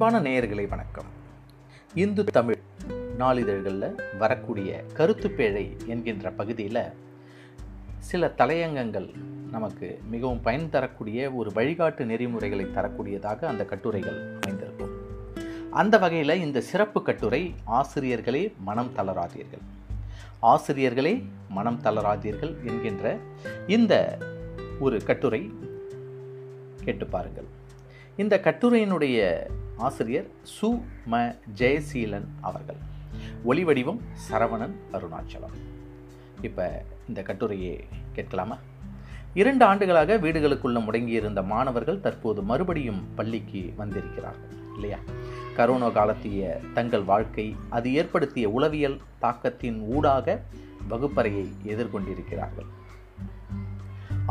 அன்பான நேயர்களை வணக்கம். இந்து தமிழ் நாளிதழ்களில் வரக்கூடிய கருத்துப்பேழை என்கின்ற பகுதியில் சில தலையங்கங்கள் நமக்கு மிகவும் பயன் தரக்கூடிய ஒரு வழிகாட்டு நெறிமுறைகளை தரக்கூடியதாக அந்த கட்டுரைகள் அமைந்திருக்கும். அந்த வகையில் இந்த சிறப்பு கட்டுரை ஆசிரியர்களே மனம் தளராதீர்கள். ஆசிரியர்களே மனம் தளராதீர்கள் என்கின்ற இந்த ஒரு கட்டுரை கேட்டு பாருங்கள். இந்த கட்டுரையினுடைய ஆசிரியர் சு. ம. ஜெயசீலன் அவர்கள். ஒளிவடிவம் சரவணன் அருணாச்சலம். இப்போ இந்த கட்டுரையை கேட்கலாமா? இரண்டு ஆண்டுகளாக வீடுகளுக்குள்ள முடங்கியிருந்த மாணவர்கள் தற்போது மறுபடியும் பள்ளிக்கு வந்திருக்கிறார்கள் இல்லையா? கரோனா காலத்திய தங்கள் வாழ்க்கை அது ஏற்படுத்திய உளவியல் தாக்கத்தின் ஊடாக வகுப்பறையை எதிர்கொண்டிருக்கிறார்கள்.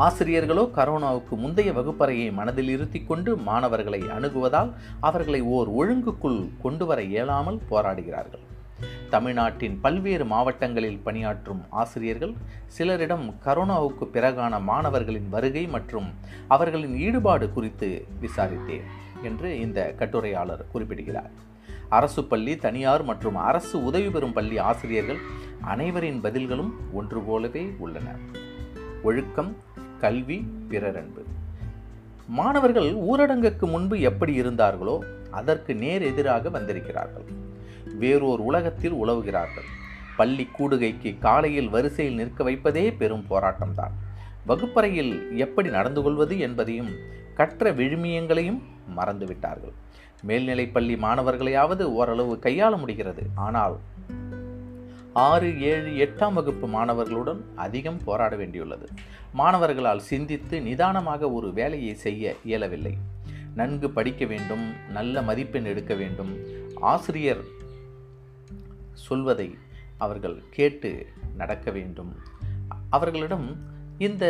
ஆசிரியர்களோ கரோனாவுக்கு முந்தைய வகுப்பறையை மனதில் இருத்தி கொண்டு மாணவர்களை அணுகுவதால் அவர்களை ஓர் ஒழுங்குக்குள் கொண்டு வர இயலாமல் போராடுகிறார்கள். தமிழ்நாட்டின் பல்வேறு மாவட்டங்களில் பணியாற்றும் ஆசிரியர்கள் சிலரிடம் கரோனாவுக்கு பிறகான மாணவர்களின் வருகை மற்றும் அவர்களின் ஈடுபாடு குறித்து விசாரித்தேன் என்று இந்த கட்டுரையாளர் குறிப்பிடுகிறார். அரசு பள்ளி தனியார் மற்றும் அரசு உதவி பெறும் பள்ளி ஆசிரியர்கள் அனைவரின் பதில்களும் ஒன்று போலவே உள்ளன. ஒழுக்கம் கல்வி பிறரன்பு. மாணவர்கள் ஊரடங்குக்கு முன்பு எப்படி இருந்தார்களோ அதற்கு நேர் எதிராக வந்திருக்கிறார்கள். வேறொரு உலகத்தில் உழவுகிறார்கள். பள்ளி கூடுகைக்கு காலையில் வரிசையில் நிற்க வைப்பதே பெரும் போராட்டம்தான். வகுப்பறையில் எப்படி நடந்து கொள்வது என்பதையும் கற்ற விழுமியங்களையும் மறந்துவிட்டார்கள். மேல்நிலைப்பள்ளி மாணவர்களையாவது ஓரளவு கையாள முடிகிறது. ஆனால் ஆறு ஏழு எட்டாம் வகுப்பு மாணவர்களுடன் அதிகம் போராட வேண்டியுள்ளது. மாணவர்களால் சிந்தித்து நிதானமாக ஒரு வேலையை செய்ய இயலவில்லை. நன்கு படிக்க வேண்டும் நல்ல மதிப்பெண் எடுக்க வேண்டும். ஆசிரியர் சொல்வதை அவர்கள் கேட்டு நடக்க வேண்டும். அவர்களிடம் இந்த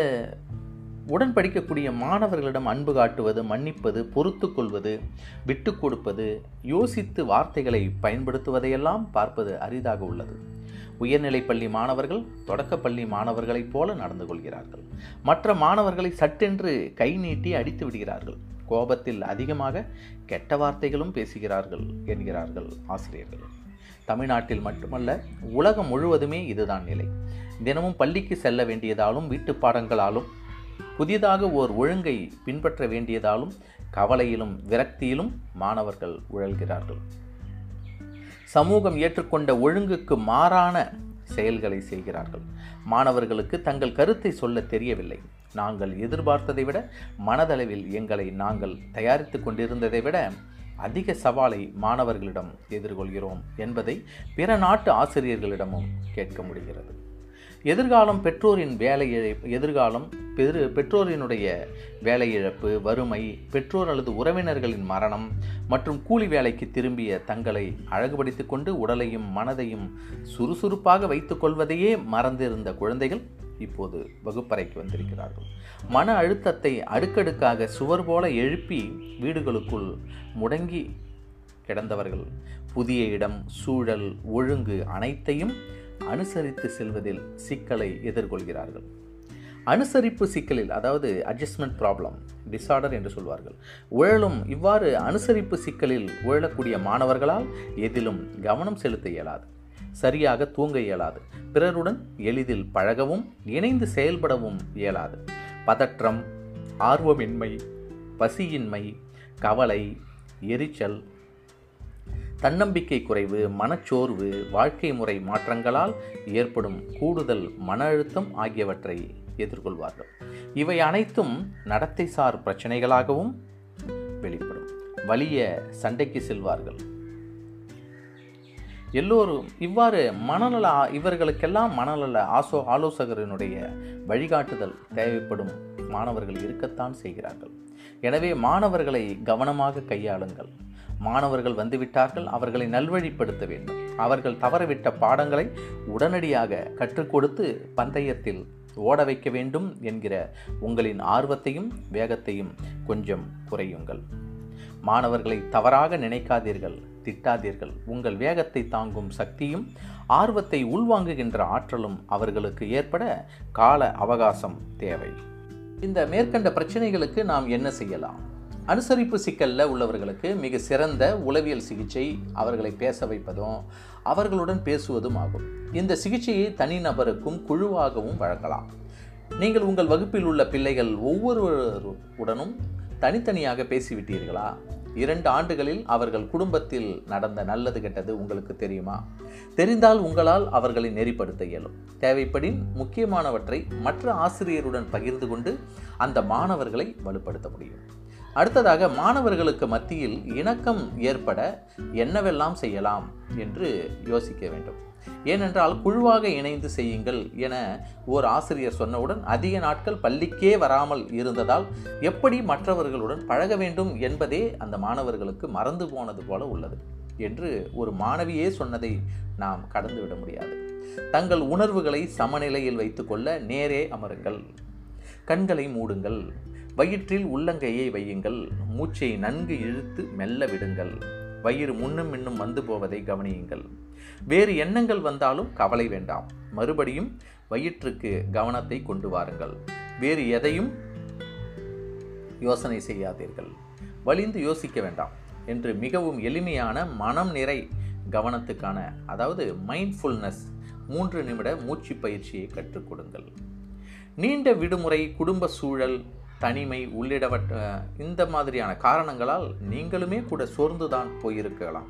உடன் படிக்கக்கூடிய மாணவர்களிடம் அன்பு காட்டுவது மன்னிப்பது பொறுத்து கொள்வது விட்டு கொடுப்பது யோசித்து வார்த்தைகளை பயன்படுத்துவதையெல்லாம் பார்ப்பது அரிதாக உள்ளது. உயர்நிலைப்பள்ளி மாணவர்கள் தொடக்கப்பள்ளி மாணவர்களைப் போல நடந்து கொள்கிறார்கள். மற்ற மாணவர்களை சட்டென்று கை நீட்டி அடித்து விடுகிறார்கள். கோபத்தில் அதிகமாக கெட்ட வார்த்தைகளும் பேசுகிறார்கள் என்கிறார்கள் ஆசிரியர்கள். தமிழ்நாட்டில் மட்டுமல்ல உலகம் முழுவதுமே இதுதான் நிலை. தினமும் பள்ளிக்கு செல்ல வேண்டியதாலும் வீட்டு பாடங்களாலும் புதிதாக ஓர் ஒழுங்கை பின்பற்ற வேண்டியதாலும் கவலையிலும் விரக்தியிலும் மாணவர்கள் உழல்கிறார்கள். சமூகம் ஏற்றுக்கொண்ட ஒழுங்குக்கு மாறான செயல்களை செய்கிறார்கள். மாணவர்களுக்கு தங்கள் கருத்தை சொல்ல தெரியவில்லை. நாங்கள் எதிர்பார்த்ததை விட மனதளவில் எங்களை நாங்கள் தயாரித்து கொண்டிருந்ததை விட அதிக சவாலை மாணவர்களிடம் எதிர்கொள்கிறோம் என்பதை பிற நாட்டு ஆசிரியர்களிடமும் கேட்க முடிகிறது. எதிர்காலம் பெற்றோரின் வேலை எதிர்காலம் பெரு பெற்றோரினுடைய வேலை இழப்பு வறுமை பெற்றோர் அல்லது உறவினர்களின் மரணம் மற்றும் கூலி வேலைக்கு திரும்பிய தங்களை அழகுபடுத்தி கொண்டு உடலையும் மனதையும் சுறுசுறுப்பாக வைத்துக் கொள்வதையே மறந்திருந்த குழந்தைகள் இப்போது வகுப்பறைக்கு வந்திருக்கிறார்கள். மன அழுத்தத்தை அடுக்கடுக்காக சுவர் போல எழுப்பி வீடுகளுக்குள் முடங்கி கிடந்தவர்கள். புதிய இடம் சூழல் ஒழுங்கு அனைத்தையும் அனுசரித்து செல்வதில் சிக்கலை எதிர்கொள்கிறார்கள். அனுசரிப்பு சிக்கலில் அதாவது அட்ஜஸ்ட்மெண்ட் ப்ராப்ளம் டிசார்டர் என்று சொல்வார்கள். உழலும் இவ்வாறு அனுசரிப்பு சிக்கலில் உழலக்கூடிய மாணவர்களால் எதிலும் கவனம் செலுத்த இயலாது. சரியாக தூங்க இயலாது. பிறருடன் எளிதில் பழகவும் இணைந்து செயல்படவும் இயலாது. பதற்றம் ஆர்வமின்மை பசியின்மை கவலை எரிச்சல் தன்னம்பிக்கை குறைவு மனச்சோர்வு வாழ்க்கை முறை மாற்றங்களால் ஏற்படும் கூடுதல் மன அழுத்தம் ஆகியவற்றை எதிர்கொள்வார்கள். இவை அனைத்தும் நடத்தை சார் பிரச்சனைகளாகவும் வெளிப்படும். வலிய சண்டைக்கு செல்வார்கள். எல்லோரும் இவ்வாறு மனநல இவர்களுக்கெல்லாம் மனநல ஆசோ ஆலோசகரினுடைய வழிகாட்டுதல் தேவைப்படும் மாணவர்கள் இருக்கத்தான் செய்கிறார்கள். எனவே மாணவர்களை கவனமாக கையாளுங்கள். மாணவர்கள் வந்துவிட்டார்கள் அவர்களை நல்வழிப்படுத்த வேண்டும். அவர்கள் தவறவிட்ட பாடங்களை உடனடியாக கற்றுக் கொடுத்து பந்தயத்தில் ஓட வைக்க வேண்டும் என்கிற உங்களின் ஆர்வத்தையும் வேகத்தையும் கொஞ்சம் குறையுங்கள். மாணவர்களை தவறாக நினைக்காதீர்கள் திட்டாதீர்கள். உங்கள் வேகத்தை தாங்கும் சக்தியும் ஆர்வத்தை உள்வாங்குகின்ற ஆற்றலும் அவர்களுக்கு ஏற்பட கால அவகாசம் தேவை. இந்த மேற்கண்ட பிரச்சனைகளுக்கு நாம் என்ன செய்யலாம்? அனுசரிப்பு சிக்கலில் உள்ளவர்களுக்கு மிக சிறந்த உளவியல் சிகிச்சை அவர்களை பேச வைப்பதும் அவர்களுடன் பேசுவதும் ஆகும். இந்த சிகிச்சையை தனிநபருக்கும் குழுவாகவும் வழங்கலாம். நீங்கள் உங்கள் வகுப்பில் உள்ள பிள்ளைகள் ஒவ்வொருவருடனும் தனித்தனியாக பேசிவிட்டீர்களா? இரண்டு ஆண்டுகளில் அவர்கள் குடும்பத்தில் நடந்த நல்லது கெட்டது உங்களுக்கு தெரியுமா? தெரிந்தால் உங்களால் அவர்களை நெறிப்படுத்த இயலும். தேவைப்படின் முக்கியமானவற்றை மற்ற ஆசிரியருடன் பகிர்ந்து கொண்டு அந்த மாணவர்களை வலுப்படுத்த முடியும். அடுத்ததாக மாணவர்களுக்கு மத்தியில் இணக்கம் ஏற்பட என்னவெல்லாம் செய்யலாம் என்று யோசிக்க வேண்டும். ஏனென்றால் குழுவாக இணைந்து செய்யுங்கள் என ஓர் ஆசிரியர் சொன்னவுடன் அதிக நாட்கள் பள்ளிக்கே வராமல் இருந்ததால் எப்படி மற்றவர்களுடன் பழக வேண்டும் என்பதே அந்த மாணவர்களுக்கு மறந்து போனது போல உள்ளது என்று ஒரு மாணவியே சொன்னதை நாம் கடந்துவிட முடியாது. தங்கள் உணர்வுகளை சமநிலையில் வைத்துக்கொள்ள நேரே அமருங்கள். கண்களை மூடுங்கள். வயிற்றில் உள்ளங்கையை வையுங்கள். மூச்சை நன்கு இழுத்து மெல்ல விடுங்கள். வயிறு முன்னும் இன்னும் வந்து போவதை கவனியுங்கள். வேறு எண்ணங்கள் வந்தாலும் கவலை வேண்டாம். மறுபடியும் வயிற்றுக்கு கவனத்தை கொண்டு வாருங்கள். வேறு எதையும் யோசனை செய்யாதீர்கள். வலிந்து யோசிக்க வேண்டாம் என்று மிகவும் எளிமையான மனம் நிறை கவனத்துக்கான அதாவது மைண்ட்ஃபுல்னஸ் மூன்று நிமிட மூச்சு பயிற்சியை கற்றுக் கொடுங்கள். நீண்ட விடுமுறை குடும்ப சூழல் தனிமை உள்ளிடவற்ற இந்த மாதிரியான காரணங்களால் நீங்களுமே கூட சோர்ந்துதான் போயிருக்கலாம்.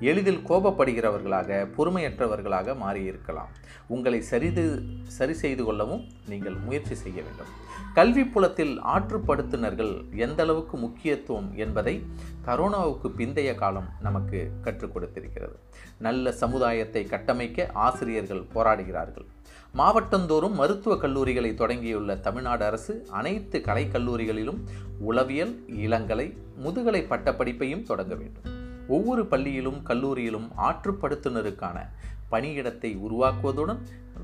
எளிதில் கோபப்படுகிறவர்களாக பொறுமையற்றவர்களாக மாறியிருக்கலாம். உங்களை சரிது சரி செய்து கொள்ளவும் நீங்கள் முயற்சி செய்ய வேண்டும். கல்வி புலத்தில் ஆற்றுப்படுத்துனர்கள் எந்த அளவுக்கு முக்கியத்துவம் என்பதை கரோனாவுக்கு பிந்தைய காலம் நமக்கு கற்றுக் கொடுத்திருக்கிறது. நல்ல சமுதாயத்தை கட்டமைக்க ஆசிரியர்கள் போராடுகிறார்கள். மாவட்டந்தோறும் மருத்துவக் கல்லூரிகளை தொடங்கியுள்ள தமிழ்நாடு அரசு அனைத்து கலைக்கல்லூரிகளிலும் உளவியல் இளங்கலை முதுகலை பட்டப்படிப்பையும் தொடங்க வேண்டும். ஒவ்வொரு பள்ளியிலும் கல்லூரியிலும் ஆற்றுப்படுத்துனருக்கான பணியிடத்தை உருவாக்குவதுடன்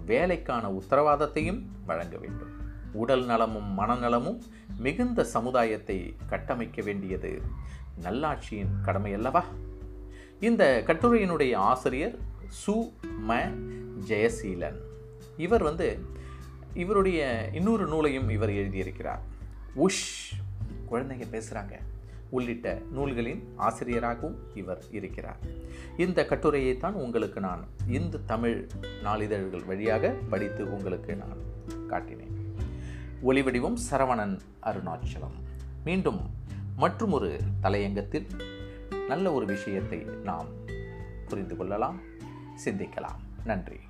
வேலைக்கான உத்தரவாதத்தையும் வழங்க வேண்டும். உடல் நலமும் மனநலமும் மிகுந்த சமுதாயத்தை கட்டமைக்க வேண்டியது நல்லாட்சியின் கடமை அல்லவா இந்த கட்டுரையினுடைய ஆசிரியர் சு. ம. ஜெயசீலன். இவர் வந்து இவருடைய இன்னொரு நூலையும் இவர் எழுதியிருக்கிறார். உஷ் குழந்தைங்க பேசுகிறாங்க உள்ளிட்ட நூல்களின் ஆசிரியராகவும் இவர் இருக்கிறார். இந்த கட்டுரையை தான் உங்களுக்கு நான் இந்து தமிழ் நாளிதழ்கள் வழியாக படித்து உங்களுக்கு நான் காட்டினேன். ஒளிவடிவம் சரவணன் அருணாச்சலம். மீண்டும் மற்றும் ஒரு தலையங்கத்தில் நல்ல ஒரு விஷயத்தை நாம் புரிந்து கொள்ளலாம் சிந்திக்கலாம். நன்றி.